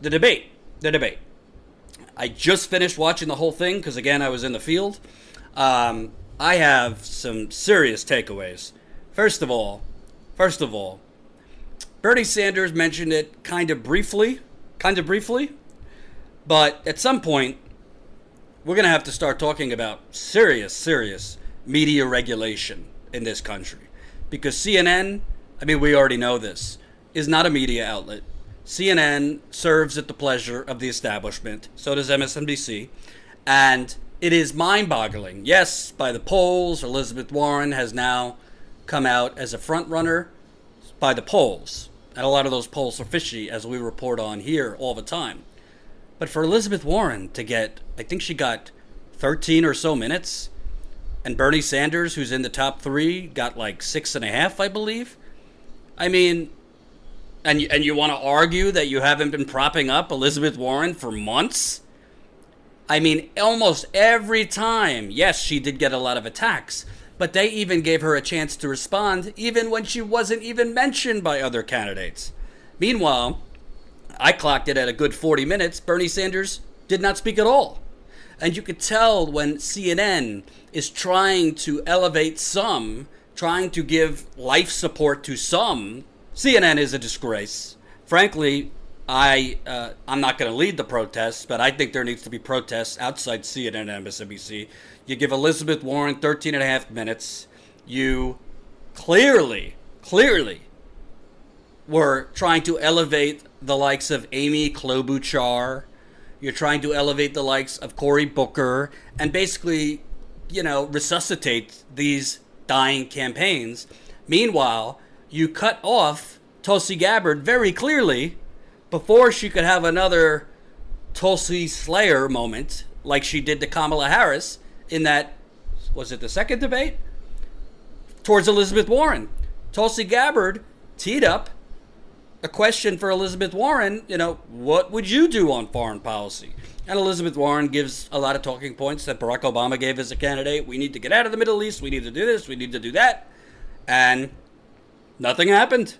the debate. The debate. I just finished watching the whole thing because, again, I was in the field. Um, I have some serious takeaways. First of all, first of all, Bernie Sanders mentioned it kind of briefly, kind of briefly, but at some point, we're going to have to start talking about serious, serious media regulation in this country. Because CNN, I mean, we already know this, is not a media outlet. CNN serves at the pleasure of the establishment. So does MSNBC. And it is mind boggling. Yes, by the polls, Elizabeth Warren has now come out as a front runner by the polls. And a lot of those polls are fishy, as we report on here all the time. But for Elizabeth Warren to get, I think she got 13 or so minutes, and Bernie Sanders, who's in the top three, got like six and a half, I believe. I mean, and you, and you want to argue that you haven't been propping up Elizabeth Warren for months? I mean, almost every time, yes, she did get a lot of attacks, but they even gave her a chance to respond, even when she wasn't even mentioned by other candidates. Meanwhile, I clocked it at a good 40 minutes. Bernie Sanders did not speak at all. And you could tell when CNN is trying to elevate some, trying to give life support to some, CNN is a disgrace. Frankly, I uh, I'm not going to lead the protests, but I think there needs to be protests outside CNN and MSNBC. You give Elizabeth Warren 13 and a half minutes. You clearly, clearly were trying to elevate the likes of Amy Klobuchar. You're trying to elevate the likes of Cory Booker and basically, you know, resuscitate these dying campaigns. Meanwhile, you cut off Tulsi Gabbard very clearly before she could have another Tulsi Slayer moment like she did to Kamala Harris in that, was it the second debate? Towards Elizabeth Warren. Tulsi Gabbard teed up a question for Elizabeth Warren, you know, what would you do on foreign policy? And Elizabeth Warren gives a lot of talking points that Barack Obama gave as a candidate. We need to get out of the Middle East. We need to do this. We need to do that. And Nothing happened.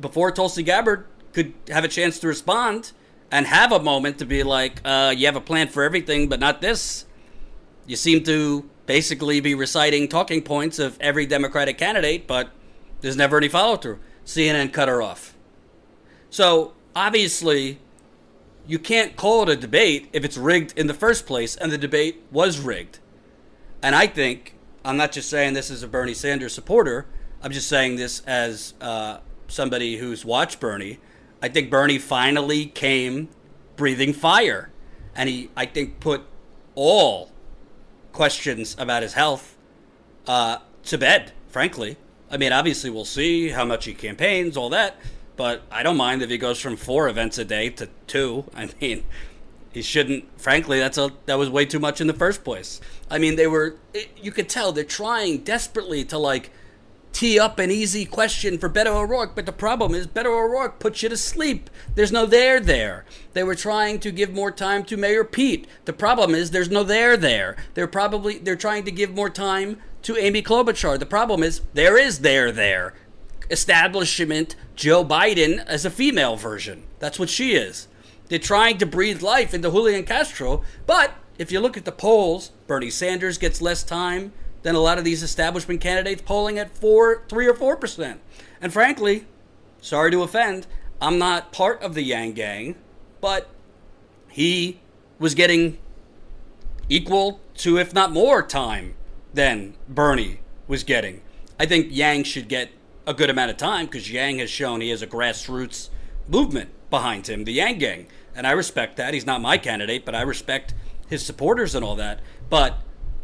before Tulsi Gabbard could have a chance to respond and have a moment to be like, uh, you have a plan for everything, but not this. You seem to basically be reciting talking points of every Democratic candidate, but there's never any follow through. CNN cut her off. So obviously, you can't call it a debate if it's rigged in the first place, and the debate was rigged. And I think I'm not just saying this as a Bernie Sanders supporter. I'm just saying this as uh, somebody who's watched Bernie. I think Bernie finally came breathing fire, and he, I think, put all questions about his health uh, to bed. Frankly, I mean, obviously, we'll see how much he campaigns, all that. But I don't mind if he goes from four events a day to two. I mean, he shouldn't. Frankly, that's a that was way too much in the first place. I mean, they were. It, you could tell they're trying desperately to like tee up an easy question for Beto O'Rourke, but the problem is Beto O'Rourke puts you to sleep. There's no there there. They were trying to give more time to Mayor Pete. The problem is there's no there there. They're probably they're trying to give more time to Amy Klobuchar. The problem is there is there there. Establishment Joe Biden as a female version. That's what she is. They're trying to breathe life into Julian Castro, but if you look at the polls, Bernie Sanders gets less time than a lot of these establishment candidates polling at four, three or four percent. And frankly, sorry to offend, I'm not part of the Yang gang, but he was getting equal to, if not more, time than Bernie was getting. I think Yang should get a good amount of time because Yang has shown he has a grassroots movement behind him, the Yang gang. And I respect that. He's not my candidate, but I respect his supporters and all that. But,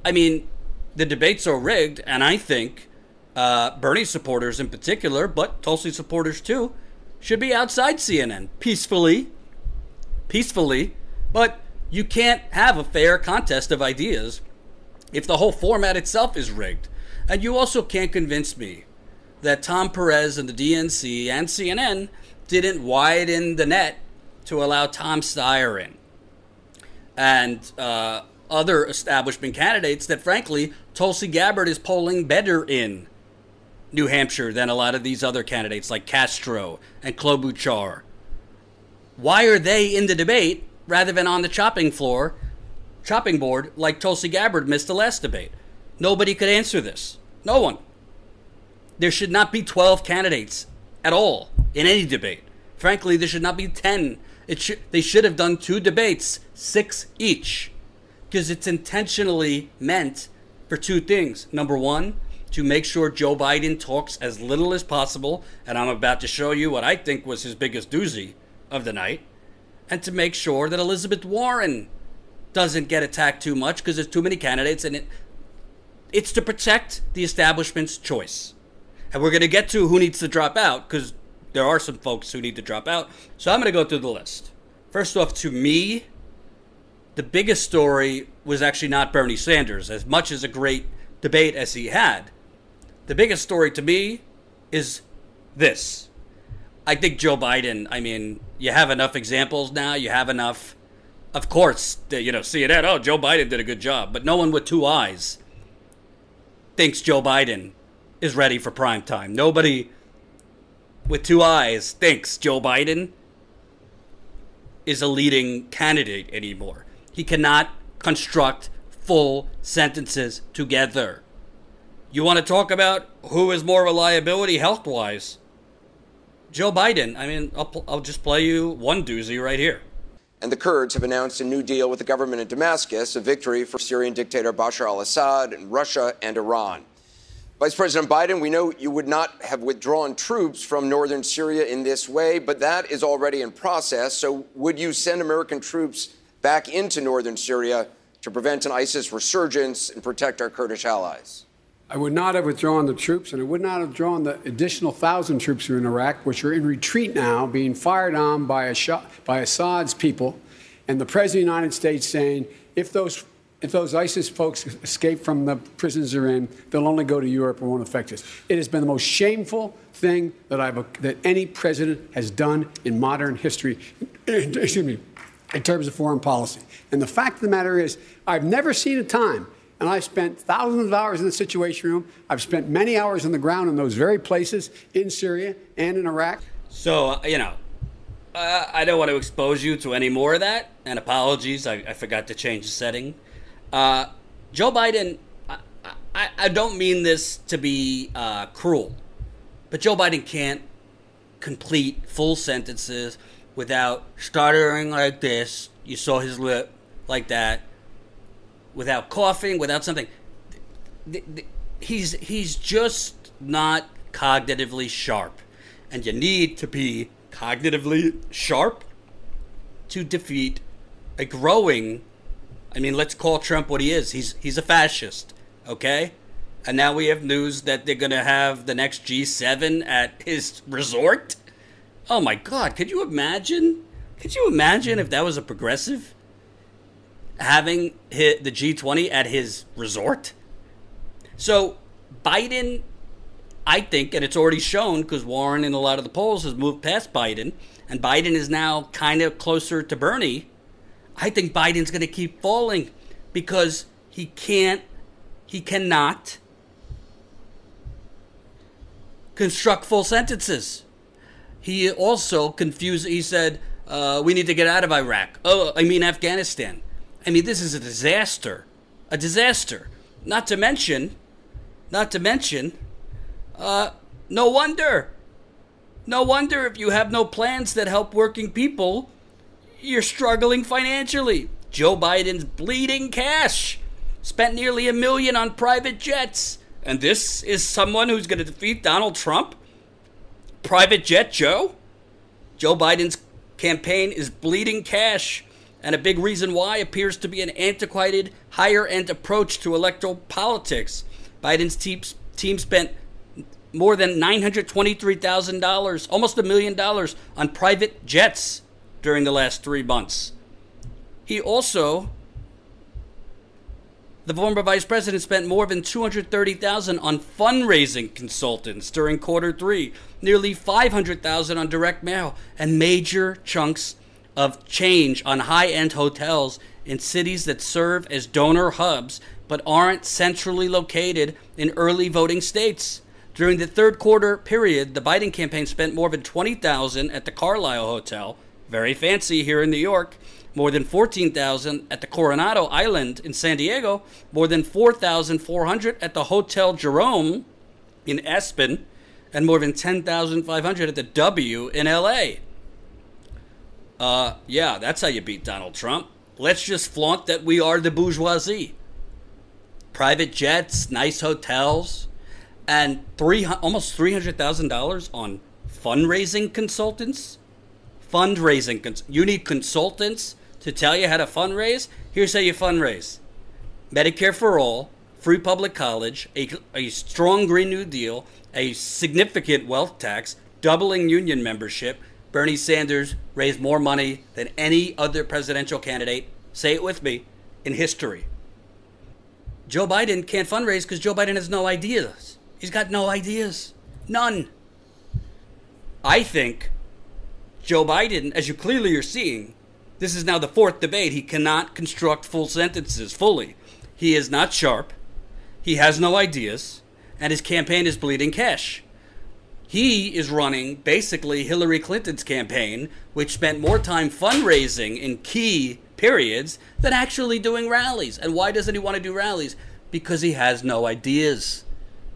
I mean, the debates are rigged, and I think uh, Bernie supporters in particular, but Tulsi supporters too, should be outside CNN peacefully. Peacefully. But you can't have a fair contest of ideas if the whole format itself is rigged. And you also can't convince me that Tom Perez and the DNC and CNN didn't widen the net to allow Tom Steyer in and uh, other establishment candidates that, frankly, Tulsi Gabbard is polling better in New Hampshire than a lot of these other candidates like Castro and Klobuchar. Why are they in the debate rather than on the chopping floor, chopping board like Tulsi Gabbard missed the last debate? Nobody could answer this. No one. There should not be 12 candidates at all in any debate. Frankly, there should not be 10. It should, they should have done two debates, six each, because it's intentionally meant for two things. Number one, to make sure Joe Biden talks as little as possible, and I'm about to show you what I think was his biggest doozy of the night, and to make sure that Elizabeth Warren doesn't get attacked too much because there's too many candidates, and it, it's to protect the establishment's choice. And we're going to get to who needs to drop out because there are some folks who need to drop out. So I'm going to go through the list. First off, to me, the biggest story was actually not Bernie Sanders, as much as a great debate as he had. The biggest story to me is this. I think Joe Biden, I mean, you have enough examples now, you have enough, of course, you know, CNN, oh, Joe Biden did a good job, but no one with two eyes thinks Joe Biden is ready for prime time. Nobody with two eyes thinks Joe Biden is a leading candidate anymore. He cannot construct full sentences together. You want to talk about who is more reliability health wise? Joe Biden. I mean, I'll, I'll just play you one doozy right here. And the Kurds have announced a new deal with the government in Damascus, a victory for Syrian dictator Bashar al Assad and Russia and Iran. Vice President Biden, we know you would not have withdrawn troops from northern Syria in this way, but that is already in process. So, would you send American troops back into northern Syria to prevent an ISIS resurgence and protect our Kurdish allies? I would not have withdrawn the troops, and I would not have drawn the additional thousand troops who are in Iraq, which are in retreat now, being fired on by, by Assad's people, and the President of the United States saying, if those if those ISIS folks escape from the prisons they're in, they'll only go to Europe and won't affect us. It has been the most shameful thing that I've that any president has done in modern history. Excuse me, in terms of foreign policy. And the fact of the matter is, I've never seen a time and I've spent thousands of hours in the Situation Room. I've spent many hours on the ground in those very places in Syria and in Iraq. So, uh, you know, uh, I don't want to expose you to any more of that. And apologies, I, I forgot to change the setting. Uh, Joe Biden, I, I, I, don't mean this to be uh, cruel, but Joe Biden can't complete full sentences without stuttering like this. You saw his lip like that without coughing, without something. He's he's just not cognitively sharp, and you need to be cognitively sharp to defeat a growing. I mean, let's call Trump what he is. He's he's a fascist, okay? And now we have news that they're going to have the next G7 at his resort. Oh my God! Could you imagine? Could you imagine if that was a progressive? having hit the G20 at his resort. So Biden, I think, and it's already shown because Warren in a lot of the polls has moved past Biden, and Biden is now kind of closer to Bernie. I think Biden's going to keep falling because he can't, he cannot construct full sentences. He also confused, he said, uh, we need to get out of Iraq. Oh, I mean Afghanistan. I mean, this is a disaster. A disaster. Not to mention, not to mention, uh, no wonder. No wonder if you have no plans that help working people, you're struggling financially. Joe Biden's bleeding cash. Spent nearly a million on private jets. And this is someone who's going to defeat Donald Trump? Private Jet Joe? Joe Biden's campaign is bleeding cash and a big reason why appears to be an antiquated, higher end approach to electoral politics. Biden's team spent more than $923,000, almost a million dollars, on private jets during the last three months. He also, the former vice president, spent more than 230,000 on fundraising consultants during quarter three, nearly 500,000 on direct mail, and major chunks of change on high end hotels in cities that serve as donor hubs but aren't centrally located in early voting states. During the third quarter period, the Biden campaign spent more than 20000 at the Carlyle Hotel, very fancy here in New York, more than 14,000 at the Coronado Island in San Diego, more than 4,400 at the Hotel Jerome in Aspen, and more than 10,500 at the W in LA. Uh, yeah, that's how you beat Donald Trump. Let's just flaunt that we are the bourgeoisie. Private jets, nice hotels, and three almost three hundred thousand dollars on fundraising consultants. Fundraising, cons- you need consultants to tell you how to fundraise. Here's how you fundraise: Medicare for all, free public college, a, a strong Green New Deal, a significant wealth tax, doubling union membership. Bernie Sanders raised more money than any other presidential candidate. Say it with me in history. Joe Biden can't fundraise because Joe Biden has no ideas. He's got no ideas. None. I think Joe Biden, as you clearly are seeing, this is now the fourth debate. He cannot construct full sentences fully. He is not sharp. He has no ideas. And his campaign is bleeding cash. He is running basically Hillary Clinton's campaign, which spent more time fundraising in key periods than actually doing rallies. And why doesn't he want to do rallies? Because he has no ideas.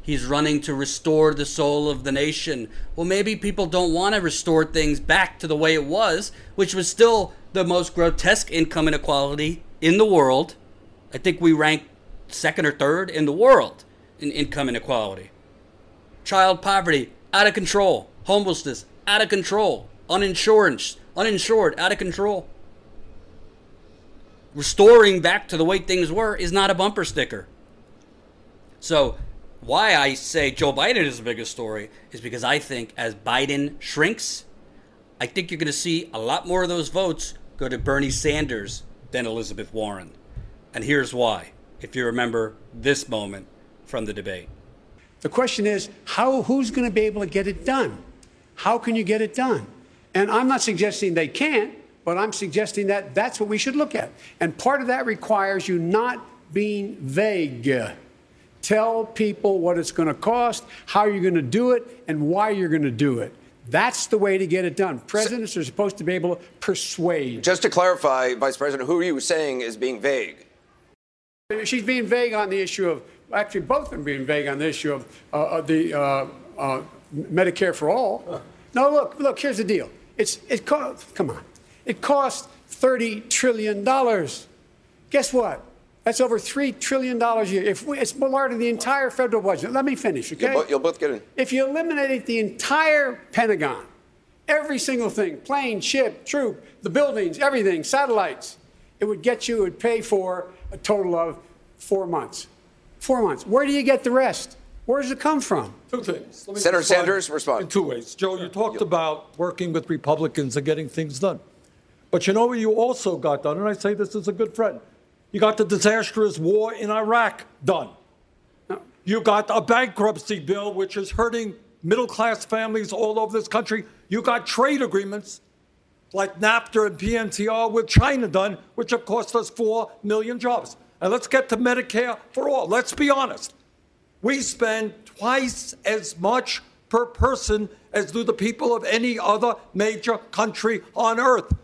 He's running to restore the soul of the nation. Well, maybe people don't want to restore things back to the way it was, which was still the most grotesque income inequality in the world. I think we rank second or third in the world in income inequality. Child poverty, out of control. Homelessness, out of control. Uninsured, uninsured, out of control. Restoring back to the way things were is not a bumper sticker. So why I say Joe Biden is the biggest story is because I think as Biden shrinks, I think you're going to see a lot more of those votes go to Bernie Sanders than Elizabeth Warren. And here's why, if you remember this moment from the debate. The question is, how, who's going to be able to get it done? How can you get it done? And I'm not suggesting they can't, but I'm suggesting that that's what we should look at. And part of that requires you not being vague. Tell people what it's going to cost, how you're going to do it, and why you're going to do it. That's the way to get it done. Presidents are supposed to be able to persuade. Just to clarify, Vice President, who are you saying is being vague? She's being vague on the issue of, actually, both of them being vague on the issue of uh, the uh, uh, Medicare for all. No, look, look, here's the deal. It's, it cost, come on, it costs $30 trillion. Guess what? That's over $3 trillion a year. If we, it's more than the entire federal budget. Let me finish, okay? You'll, you'll both get in. If you eliminated the entire Pentagon, every single thing plane, ship, troop, the buildings, everything, satellites it would get you, it would pay for a total of four months. Four months. Where do you get the rest? Where does it come from? Two things. Senator respond Sanders, respond. In two ways. Joe, you talked about working with Republicans and getting things done. But you know what you also got done, and I say this as a good friend. You got the disastrous war in Iraq done. You got a bankruptcy bill which is hurting middle class families all over this country. You got trade agreements like NAFTA and PNTR with China done, which have cost us 4 million jobs. And let's get to Medicare for all. Let's be honest. We spend twice as much per person as do the people of any other major country on earth.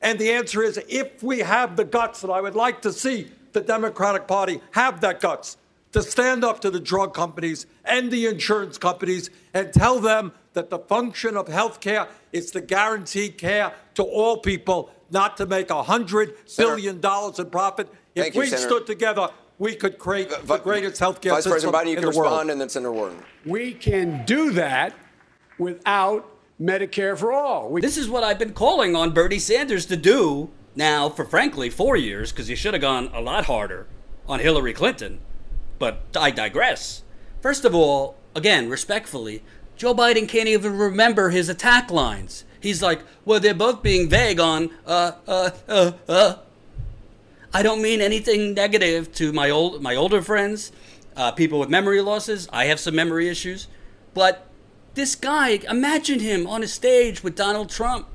And the answer is if we have the guts, and I would like to see the Democratic Party have that guts to stand up to the drug companies and the insurance companies and tell them that the function of health care is to guarantee care to all people, not to make a hundred billion dollars in profit. If you, we Senator. stood together, we could create v- the greatest health care Vice President Biden, you in can the world. respond, and then Senator Warren. We can do that without Medicare for all. We- This is what I've been calling on Bernie Sanders to do now for, frankly, four years, because he should have gone a lot harder on Hillary Clinton. But I digress. First of all, again, respectfully, Joe Biden can't even remember his attack lines. He's like, well, they're both being vague on, uh, uh, uh, uh. I don't mean anything negative to my old, my older friends, uh, people with memory losses. I have some memory issues, but this guy, imagine him on a stage with Donald Trump.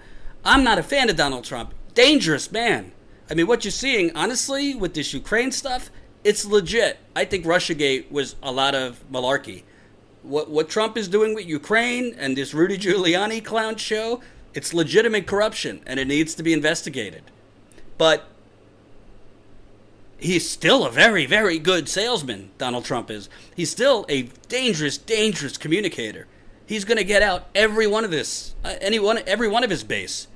I'm not a fan of Donald Trump. Dangerous man. I mean, what you're seeing, honestly, with this Ukraine stuff, it's legit. I think Russiagate was a lot of malarkey. what what Trump is doing with Ukraine and this Rudy Giuliani clown show, it's legitimate corruption and it needs to be investigated. But he's still a very, very good salesman, Donald Trump is. He's still a dangerous, dangerous communicator. He's going to get out every one of this, uh, any one, every one of his base.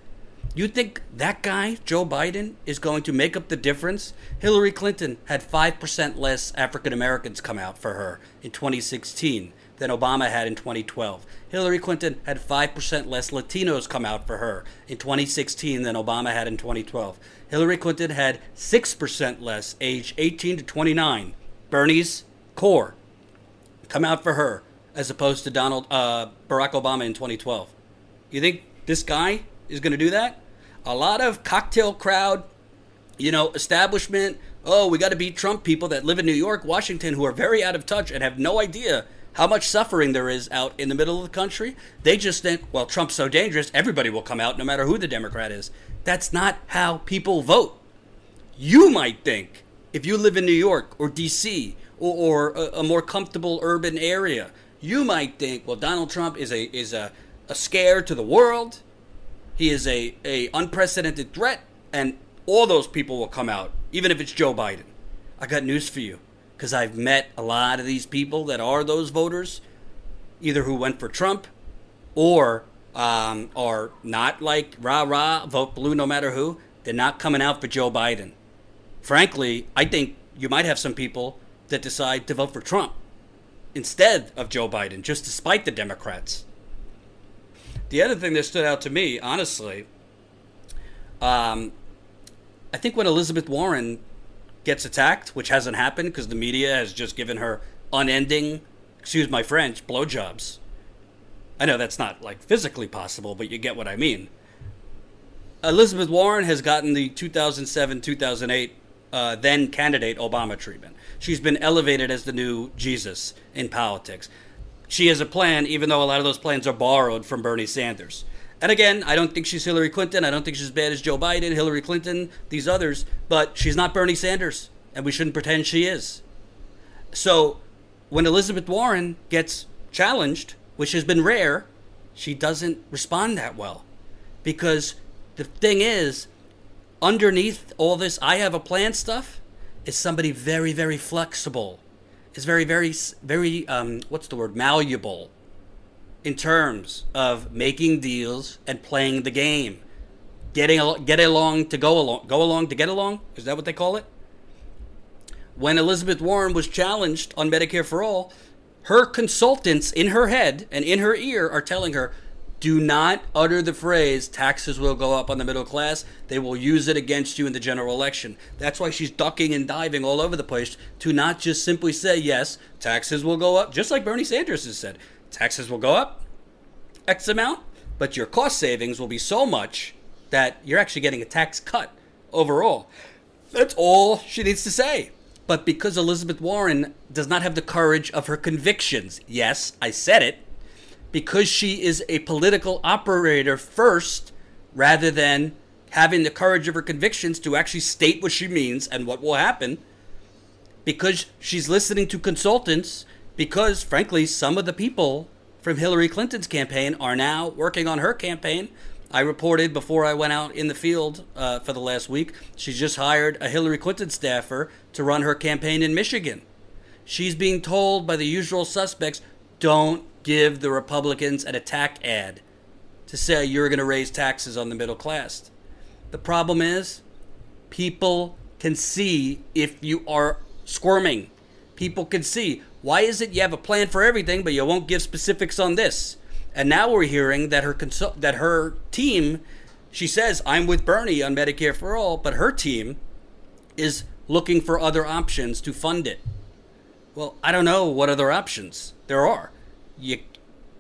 You think that guy, Joe Biden, is going to make up the difference? Hillary Clinton had 5% less African Americans come out for her in 2016 than Obama had in 2012. Hillary Clinton had 5% less Latinos come out for her in 2016 than Obama had in 2012. Hillary Clinton had 6% less age 18 to 29, Bernie's core, come out for her as opposed to Donald uh, Barack Obama in 2012. You think this guy is going to do that? A lot of cocktail crowd, you know, establishment. Oh, we got to beat Trump people that live in New York, Washington, who are very out of touch and have no idea how much suffering there is out in the middle of the country. They just think, well, Trump's so dangerous, everybody will come out no matter who the Democrat is. That's not how people vote. You might think, if you live in New York or D.C. or, or a, a, more comfortable urban area, you might think, well, Donald Trump is a is a, a scare to the world. He is a, a unprecedented threat, and all those people will come out, even if it's Joe Biden. I got news for you because I've met a lot of these people that are those voters, either who went for Trump or um, are not like rah rah, vote blue no matter who. They're not coming out for Joe Biden. Frankly, I think you might have some people that decide to vote for Trump instead of Joe Biden, just despite the Democrats. The other thing that stood out to me, honestly, um, I think when Elizabeth Warren gets attacked, which hasn't happened because the media has just given her unending, excuse my French, blowjobs. I know that's not like physically possible, but you get what I mean. Elizabeth Warren has gotten the 2007 2008 uh, then candidate Obama treatment. She's been elevated as the new Jesus in politics. She has a plan, even though a lot of those plans are borrowed from Bernie Sanders. And again, I don't think she's Hillary Clinton. I don't think she's as bad as Joe Biden, Hillary Clinton, these others, but she's not Bernie Sanders, and we shouldn't pretend she is. So when Elizabeth Warren gets challenged, which has been rare, she doesn't respond that well. Because the thing is, underneath all this I have a plan stuff is somebody very, very flexible. Is very, very, very, um, what's the word? Malleable in terms of making deals and playing the game. Getting al- get along to go along, go along to get along. Is that what they call it? When Elizabeth Warren was challenged on Medicare for All, her consultants in her head and in her ear are telling her, do not utter the phrase taxes will go up on the middle class. They will use it against you in the general election. That's why she's ducking and diving all over the place to not just simply say, yes, taxes will go up, just like Bernie Sanders has said taxes will go up X amount, but your cost savings will be so much that you're actually getting a tax cut overall. That's all she needs to say. But because Elizabeth Warren does not have the courage of her convictions, yes, I said it, because she is a political operator first, rather than having the courage of her convictions to actually state what she means and what will happen, because she's listening to consultants because, frankly, some of the people from Hillary Clinton's campaign are now working on her campaign. I reported before I went out in the field uh, for the last week, she's just hired a Hillary Clinton staffer to run her campaign in Michigan. She's being told by the usual suspects don't give the Republicans an attack ad to say you're going to raise taxes on the middle class. The problem is, people can see if you are squirming. People can see why is it you have a plan for everything, but you won't give specifics on this? And now we're hearing that her consul- that her team, she says, I'm with Bernie on Medicare for All, but her team is looking for other options to fund it. Well, I don't know what other options there are. You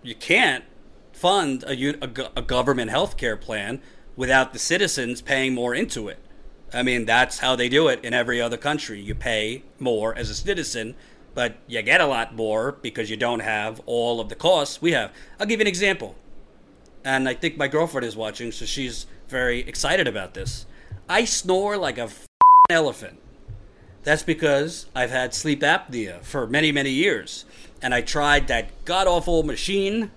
you can't fund a, a, a government health care plan without the citizens paying more into it. I mean, that's how they do it in every other country. You pay more as a citizen but you get a lot more because you don't have all of the costs we have. I'll give you an example. And I think my girlfriend is watching, so she's very excited about this. I snore like a elephant. That's because I've had sleep apnea for many, many years. And I tried that god awful machine,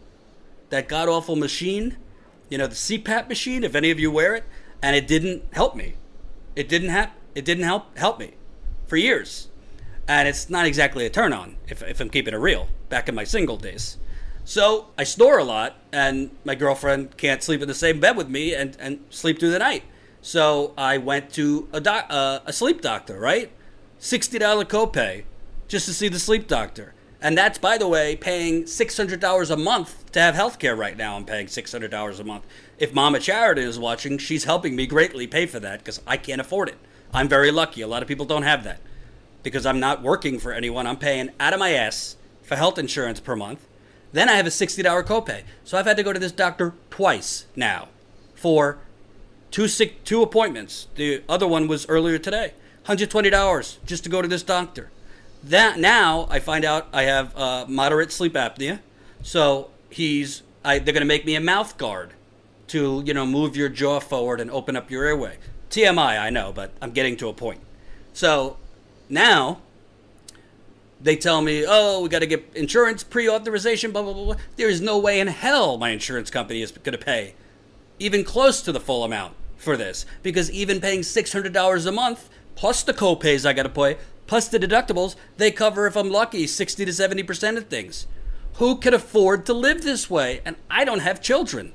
that god awful machine, you know, the CPAP machine. If any of you wear it, and it didn't help me. It didn't have. It didn't help help me for years, and it's not exactly a turn on if if I'm keeping it real. Back in my single days. So I snore a lot, and my girlfriend can't sleep in the same bed with me and, and sleep through the night. So I went to a, doc, uh, a sleep doctor, right? $60 copay just to see the sleep doctor. And that's, by the way, paying $600 a month to have health care right now. I'm paying $600 a month. If Mama Charity is watching, she's helping me greatly pay for that because I can't afford it. I'm very lucky. A lot of people don't have that because I'm not working for anyone. I'm paying out of my ass for health insurance per month. Then I have a $60 copay. So I've had to go to this doctor twice now for two sick, two appointments. The other one was earlier today. $120 just to go to this doctor. That now I find out I have uh, moderate sleep apnea. So he's I, they're going to make me a mouth guard to, you know, move your jaw forward and open up your airway. TMI, I know, but I'm getting to a point. So now they tell me, oh, we got to get insurance pre authorization, blah, blah, blah, blah. There is no way in hell my insurance company is going to pay even close to the full amount for this because even paying $600 a month plus the copays I got to pay plus the deductibles, they cover, if I'm lucky, 60 to 70% of things. Who can afford to live this way? And I don't have children.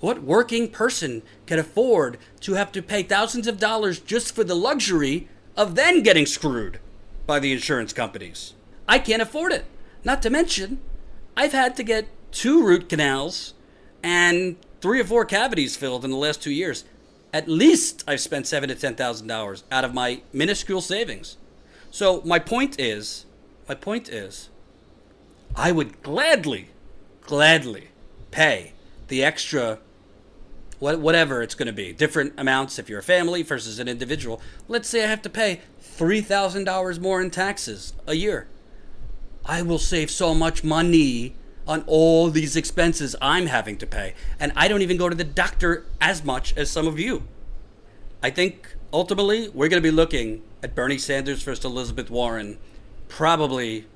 What working person can afford to have to pay thousands of dollars just for the luxury of then getting screwed? by the insurance companies. I can't afford it. Not to mention, I've had to get two root canals and three or four cavities filled in the last two years. At least I've spent seven to ten thousand dollars out of my minuscule savings. So my point is, my point is, I would gladly, gladly pay the extra whatever it's going to be, different amounts if you're a family versus an individual. Let's say I have to pay $3,000 more in taxes a year. I will save so much money on all these expenses I'm having to pay. And I don't even go to the doctor as much as some of you. I think ultimately we're going to be looking at Bernie Sanders versus Elizabeth Warren probably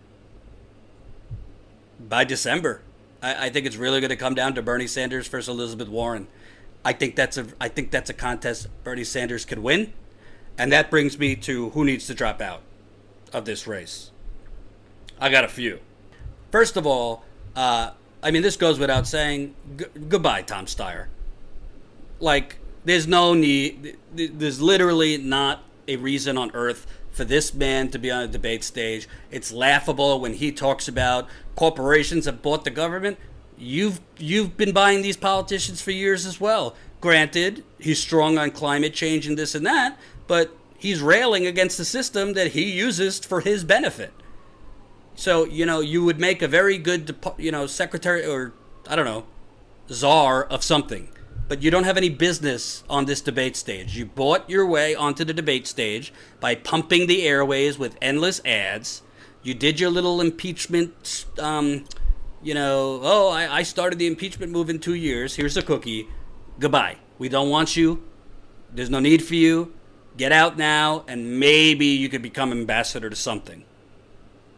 by December. I, I think it's really going to come down to Bernie Sanders versus Elizabeth Warren. I think that's a I think that's a contest Bernie Sanders could win. And that brings me to who needs to drop out of this race. I got a few. First of all, uh, I mean, this goes without saying. G- goodbye, Tom Steyer. Like, there's no need. There's literally not a reason on earth for this man to be on a debate stage. It's laughable when he talks about corporations have bought the government. You've you've been buying these politicians for years as well. Granted, he's strong on climate change and this and that, but he's railing against the system that he uses for his benefit. So, you know, you would make a very good, you know, secretary or, I don't know, czar of something. But you don't have any business on this debate stage. You bought your way onto the debate stage by pumping the airways with endless ads. You did your little impeachment, um, you know, oh, I, I started the impeachment move in two years. Here's a cookie. Goodbye. We don't want you. There's no need for you. Get out now, and maybe you could become ambassador to something.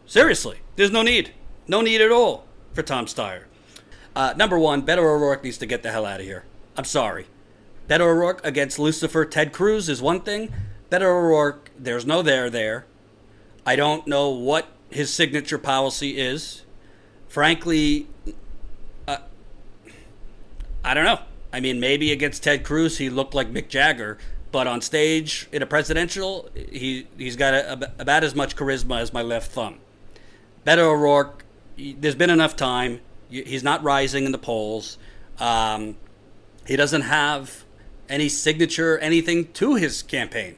Seriously, there's no need. No need at all for Tom Steyer. Uh, number one, Beto O'Rourke needs to get the hell out of here. I'm sorry. Beto O'Rourke against Lucifer Ted Cruz is one thing. Beto O'Rourke, there's no there there. I don't know what his signature policy is. Frankly, uh, I don't know. I mean, maybe against Ted Cruz, he looked like Mick Jagger, but on stage in a presidential, he he's got a, a, about as much charisma as my left thumb. Beto O'Rourke, there's been enough time. He's not rising in the polls. Um, he doesn't have any signature, anything to his campaign.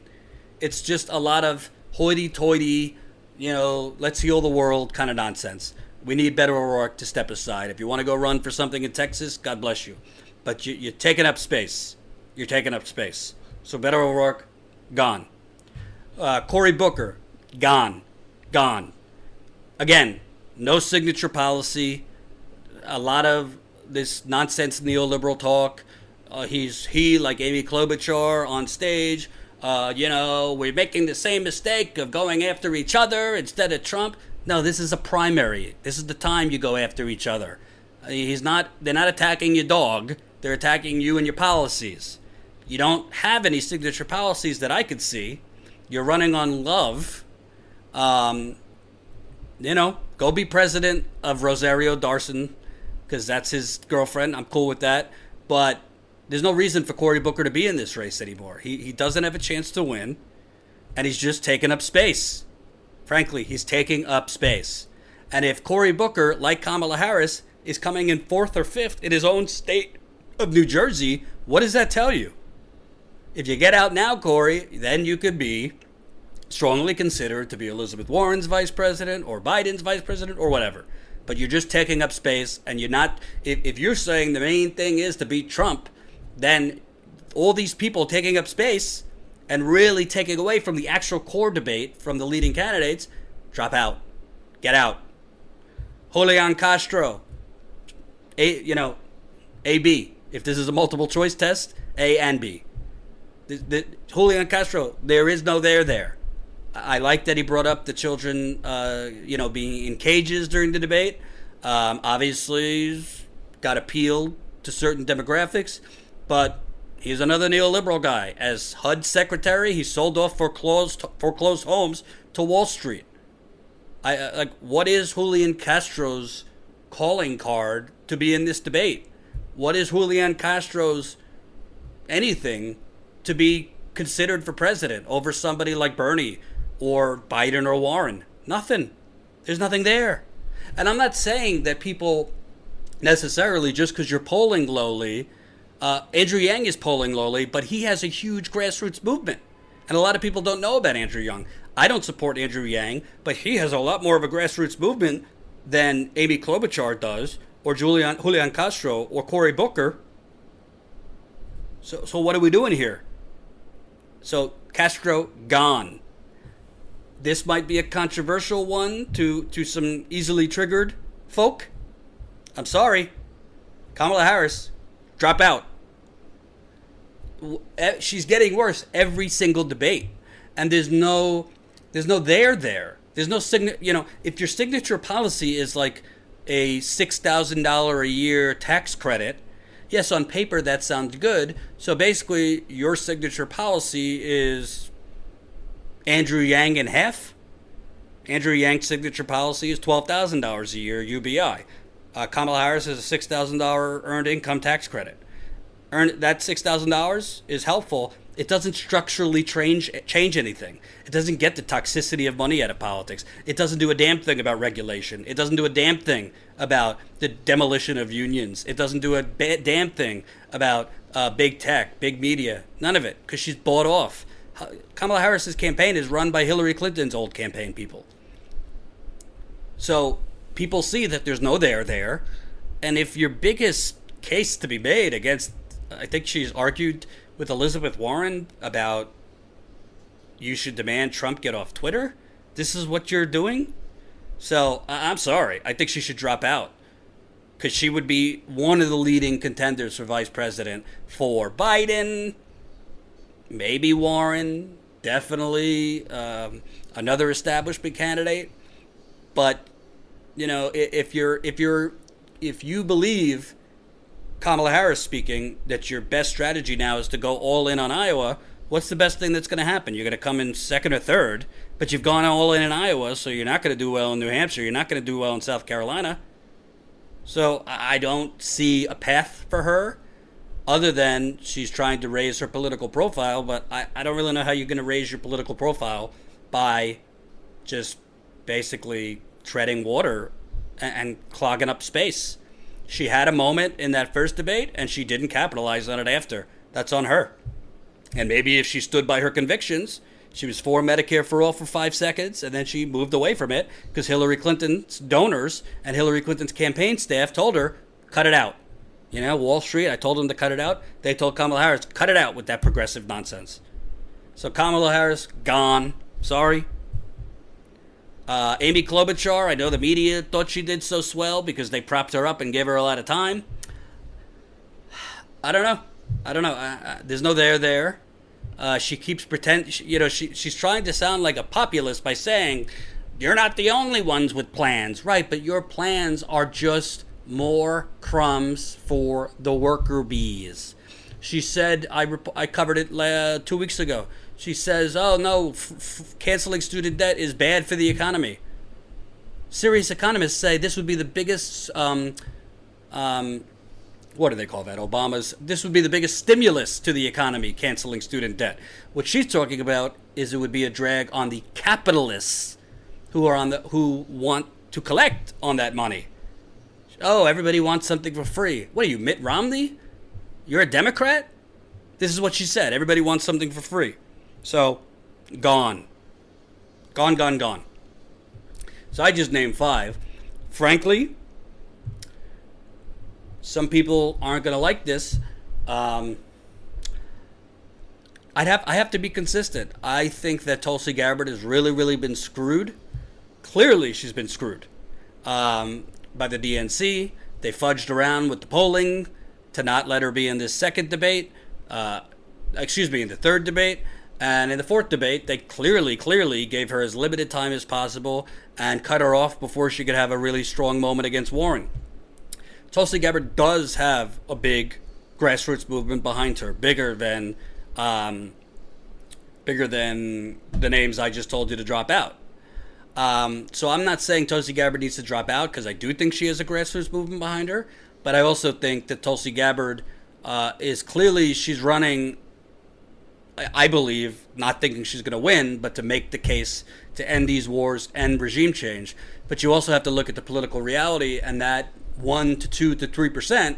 It's just a lot of hoity-toity, you know, let's heal the world kind of nonsense. We need Beto O'Rourke to step aside. If you want to go run for something in Texas, God bless you. But you, you're taking up space. You're taking up space. So Beto O'Rourke, gone. Uh, Cory Booker, gone. Gone. Again, no signature policy. A lot of this nonsense neoliberal talk. Uh, he's he like Amy Klobuchar on stage. Uh, you know, we're making the same mistake of going after each other instead of Trump. No, this is a primary. This is the time you go after each other. Uh, He's not. They're not attacking your dog. They're attacking you and your policies. You don't have any signature policies that I could see. You're running on love. Um, you know, go be president of Rosario Dawson because that's his girlfriend. I'm cool with that. But there's no reason for Cory Booker to be in this race anymore. He, he doesn't have a chance to win, and he's just taking up space. Frankly, he's taking up space. And if Cory Booker, like Kamala Harris, is coming in fourth or fifth in his own state of New Jersey, what does that tell you? If you get out now, Cory, then you could be strongly considered to be Elizabeth Warren's vice president or Biden's vice president or whatever. But you're just taking up space, and you're not. If, if you're saying the main thing is to beat Trump, then all these people taking up space and really taking away from the actual core debate from the leading candidates, drop out, get out. Julian Castro, a you know, A B. If this is a multiple choice test, A and B. The, the, Julian Castro, there is no there there. I like that he brought up the children, uh, you know, being in cages during the debate. Um, obviously, he's got appeal to certain demographics, but he's another neoliberal guy. As HUD secretary, he sold off foreclosed foreclosed homes to Wall Street. I uh, like what is Julian Castro's calling card to be in this debate? What is Julian Castro's anything to be considered for president over somebody like Bernie or Biden or Warren? Nothing. There's nothing there. And I'm not saying that people necessarily just because you're polling lowly. Uh, Andrew Yang is polling lowly, but he has a huge grassroots movement. And a lot of people don't know about Andrew Yang. I don't support Andrew Yang, but he has a lot more of a grassroots movement than Amy Klobuchar does, or Julian, Julian Castro, or Cory Booker. So, so what are we doing here? So Castro gone. This might be a controversial one to to some easily triggered folk. I'm sorry. Kamala Harris, drop out. She's getting worse every single debate, and there's no there's no there there. There's no sign. You know, if your signature policy is like a six thousand dollar a year tax credit, yes, on paper that sounds good. So basically, your signature policy is Andrew Yang in half. Andrew Yang's signature policy is twelve thousand dollars a year UBI. Uh, Kamala Harris has a six thousand dollar earned income tax credit. Earn that six thousand dollars is helpful. It doesn't structurally change change anything. It doesn't get the toxicity of money out of politics. It doesn't do a damn thing about regulation. It doesn't do a damn thing about the demolition of unions. It doesn't do a ba- damn thing about uh, big tech, big media. None of it, because she's bought off. Uh, Kamala Harris's campaign is run by Hillary Clinton's old campaign people. So people see that there's no there there. And if your biggest case to be made against, I think she's argued with Elizabeth Warren about you should demand Trump get off Twitter. This is what you're doing. So I'm sorry. I think she should drop out because she would be one of the leading contenders for vice president for Biden, maybe Warren, definitely um, another establishment candidate. But you know, if you're if you're if you believe Kamala Harris speaking that your best strategy now is to go all in on Iowa, what's the best thing that's going to happen? You're going to come in second or third, but you've gone all in in Iowa, so you're not going to do well in New Hampshire. You're not going to do well in South Carolina. So I I don't see a path for her other than she's trying to raise her political profile, but I, I don't really know how you're going to raise your political profile by just basically treading water and, and clogging up space. She had a moment in that first debate and she didn't capitalize on it after. That's on her. And maybe if she stood by her convictions, she was for Medicare for all for five seconds, and then she moved away from it because Hillary Clinton's donors and Hillary Clinton's campaign staff told her, cut it out. You know, Wall Street, I told them to cut it out. They told Kamala Harris, cut it out with that progressive nonsense. So Kamala Harris, gone. Sorry. Uh, Amy Klobuchar, I know the media thought she did so swell because they propped her up and gave her a lot of time. I don't know. I don't know. I, I, there's no there there. Uh, she keeps pretend, you know, she she's trying to sound like a populist by saying You're not the only ones with plans, right? But your plans are just more crumbs for the worker bees. She said, I, rep- I covered it uh, two weeks ago. She says, oh no, f- f- canceling student debt is bad for the economy. Serious economists say this would be the biggest, um, um, what do they call that? Obama's, this would be the biggest stimulus to the economy, canceling student debt. What she's talking about is it would be a drag on the capitalists who are on the, who want to collect on that money. Oh, everybody wants something for free. What are you, Mitt Romney? You're a Democrat? This is what she said. Everybody wants something for free. So, gone. Gone, gone, gone. So I just named five. Frankly, some people aren't going to like this. Um, I'd have I have to be consistent. I think that Tulsi Gabbard has really, really been screwed. Clearly, she's been screwed um, by the DNC. They fudged around with the polling to not let her be in this second debate. Uh, excuse me, in the third debate. And in the fourth debate, they clearly, clearly gave her as limited time as possible and cut her off before she could have a really strong moment against Warren. Tulsi Gabbard does have a big grassroots movement behind her, bigger than um, bigger than the names I just told you to drop out. Um, so I'm not saying Tulsi Gabbard needs to drop out because I do think she has a grassroots movement behind her, but I also think that Tulsi Gabbard uh, is clearly she's running. I, believe not thinking she's going to win, but to make the case to end these wars and regime change. But you also have to look at the political reality, and that one to two to three percent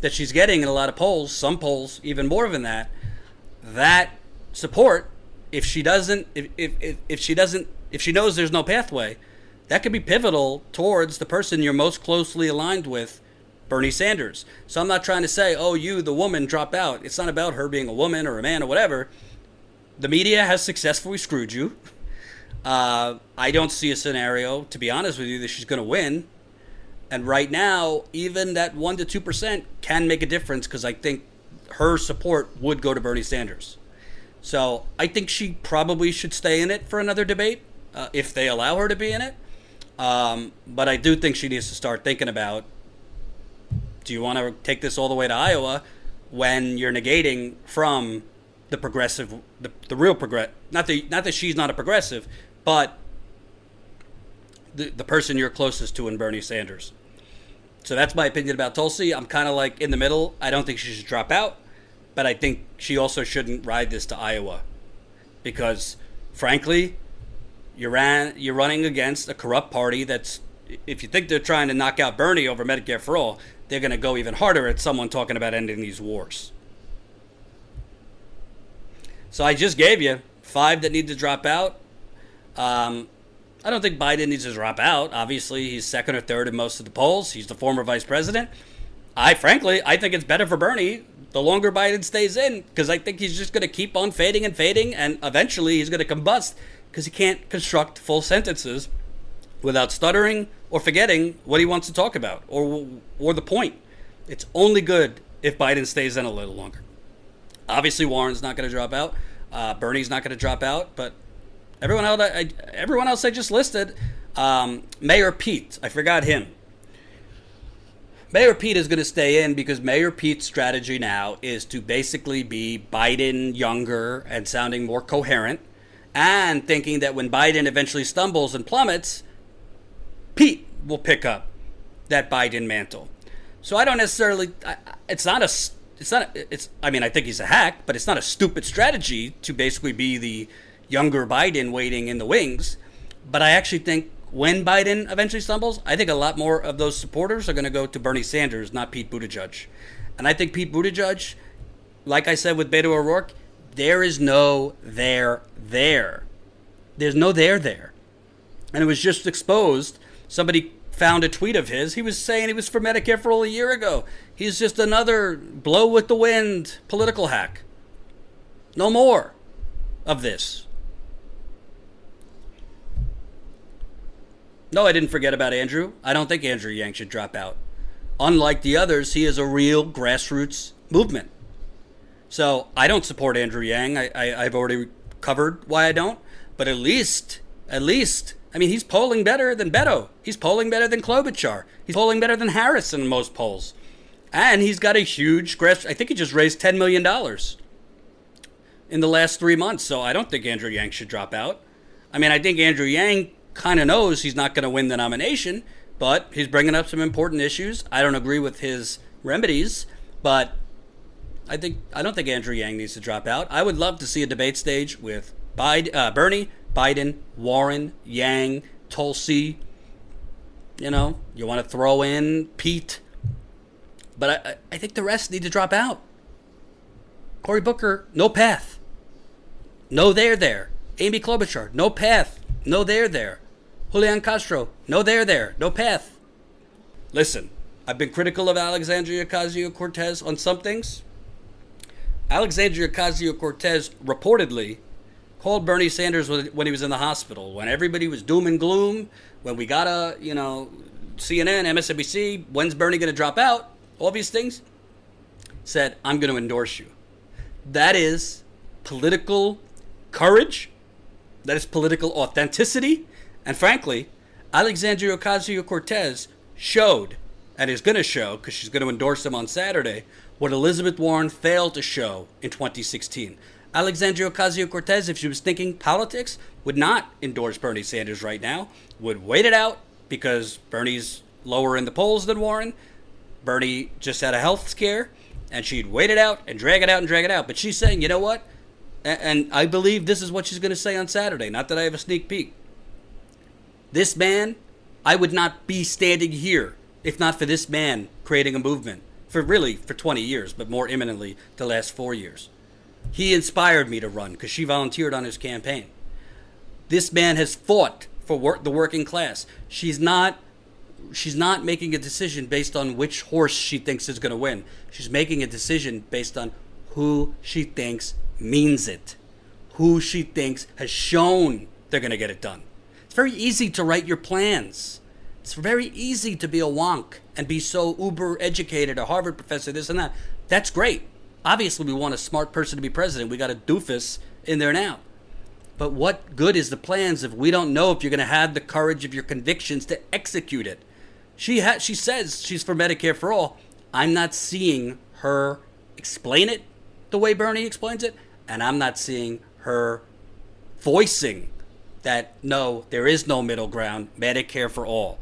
that she's getting in a lot of polls, some polls even more than that, that support, if she doesn't, if, if, if she doesn't, if she knows there's no pathway, that could be pivotal towards the person you're most closely aligned with, Bernie Sanders. So I'm not trying to say, oh, you, the woman, drop out. It's not about her being a woman or a man or whatever. The media has successfully screwed you. Uh, I don't see a scenario, to be honest with you, that she's going to win. And right now, even that 1% to 2% can make a difference because I think her support would go to Bernie Sanders. So I think she probably should stay in it for another debate uh, if they allow her to be in it. Um, but I do think she needs to start thinking about do you want to take this all the way to Iowa when you're negating from the progressive, the, the real progress, not, the, not that she's not a progressive, but the, the person you're closest to in Bernie Sanders. So that's my opinion about Tulsi. I'm kind of like in the middle. I don't think she should drop out, but I think she also shouldn't ride this to Iowa because, frankly, you're, ran, you're running against a corrupt party that's, if you think they're trying to knock out Bernie over Medicare for all, they're going to go even harder at someone talking about ending these wars. So I just gave you five that need to drop out. Um, I don't think Biden needs to drop out. Obviously, he's second or third in most of the polls. He's the former vice president. I frankly, I think it's better for Bernie the longer Biden stays in because I think he's just going to keep on fading and fading, and eventually he's going to combust because he can't construct full sentences without stuttering or forgetting what he wants to talk about or or the point. It's only good if Biden stays in a little longer. Obviously, Warren's not going to drop out. Uh, Bernie's not going to drop out, but everyone else, I, everyone else I just listed, um, Mayor Pete, I forgot him. Mayor Pete is going to stay in because Mayor Pete's strategy now is to basically be Biden younger and sounding more coherent, and thinking that when Biden eventually stumbles and plummets, Pete will pick up that Biden mantle. So I don't necessarily. It's not a. It's not. It's. I mean, I think he's a hack, but it's not a stupid strategy to basically be the younger Biden waiting in the wings. But I actually think when Biden eventually stumbles, I think a lot more of those supporters are going to go to Bernie Sanders, not Pete Buttigieg. And I think Pete Buttigieg, like I said with Beto O'Rourke, there is no there there. There's no there there. And it was just exposed. Somebody found a tweet of his. He was saying he was for Medicare for all a year ago. He's just another blow with the wind political hack. No more of this. No, I didn't forget about Andrew. I don't think Andrew Yang should drop out. Unlike the others, he is a real grassroots movement. So I don't support Andrew Yang. I, I, I've already covered why I don't. But at least, at least I mean, he's polling better than Beto. He's polling better than Klobuchar. He's polling better than Harris in most polls. And he's got a huge grass. I think he just raised $10 million in the last three months. So I don't think Andrew Yang should drop out. I mean, I think Andrew Yang kind of knows he's not going to win the nomination, but he's bringing up some important issues. I don't agree with his remedies, but I think I don't think Andrew Yang needs to drop out. I would love to see a debate stage with Biden, uh, Bernie, Biden, Warren, Yang, Tulsi. You know, you want to throw in Pete, but I, I think the rest need to drop out. Cory Booker, no path. No there there. Amy Klobuchar, no path. No there there. Julian Castro, no there there. No path. Listen, I've been critical of Alexandria Ocasio Cortez on some things. Alexandria Ocasio Cortez reportedly called Bernie Sanders when he was in the hospital, when everybody was doom and gloom, when we got a, you know, CNN, MSNBC, when's Bernie going to drop out? All these things. Said, I'm going to endorse you. That is political courage. That is political authenticity. And frankly, Alexandria Ocasio Cortez showed, and is going to show, because she's going to endorse him on Saturday, what Elizabeth Warren failed to show in 2016. Alexandria Ocasio Cortez, if she was thinking politics, would not endorse Bernie Sanders right now, would wait it out because Bernie's lower in the polls than Warren. Bernie just had a health scare, and she'd wait it out and drag it out and drag it out. But she's saying, you know what? And I believe this is what she's going to say on Saturday. Not that I have a sneak peek. This man, I would not be standing here if not for this man creating a movement for really for 20 years, but more imminently the last four years. He inspired me to run because she volunteered on his campaign. This man has fought for the working class. She's not she's not making a decision based on which horse she thinks is going to win. She's making a decision based on who she thinks means it, who she thinks has shown they're going to get it done. It's very easy to write your plans. It's very easy to be a wonk and be so uber educated, a Harvard professor, this and that. That's great. Obviously, we want a smart person to be president. We got a doofus in there now. But what good is the plans if we don't know if you're going to have the courage of your convictions to execute it? She ha- she says she's for Medicare for all. I'm not seeing her explain it the way Bernie explains it, and I'm not seeing her voicing that no, there is no middle ground, Medicare for all.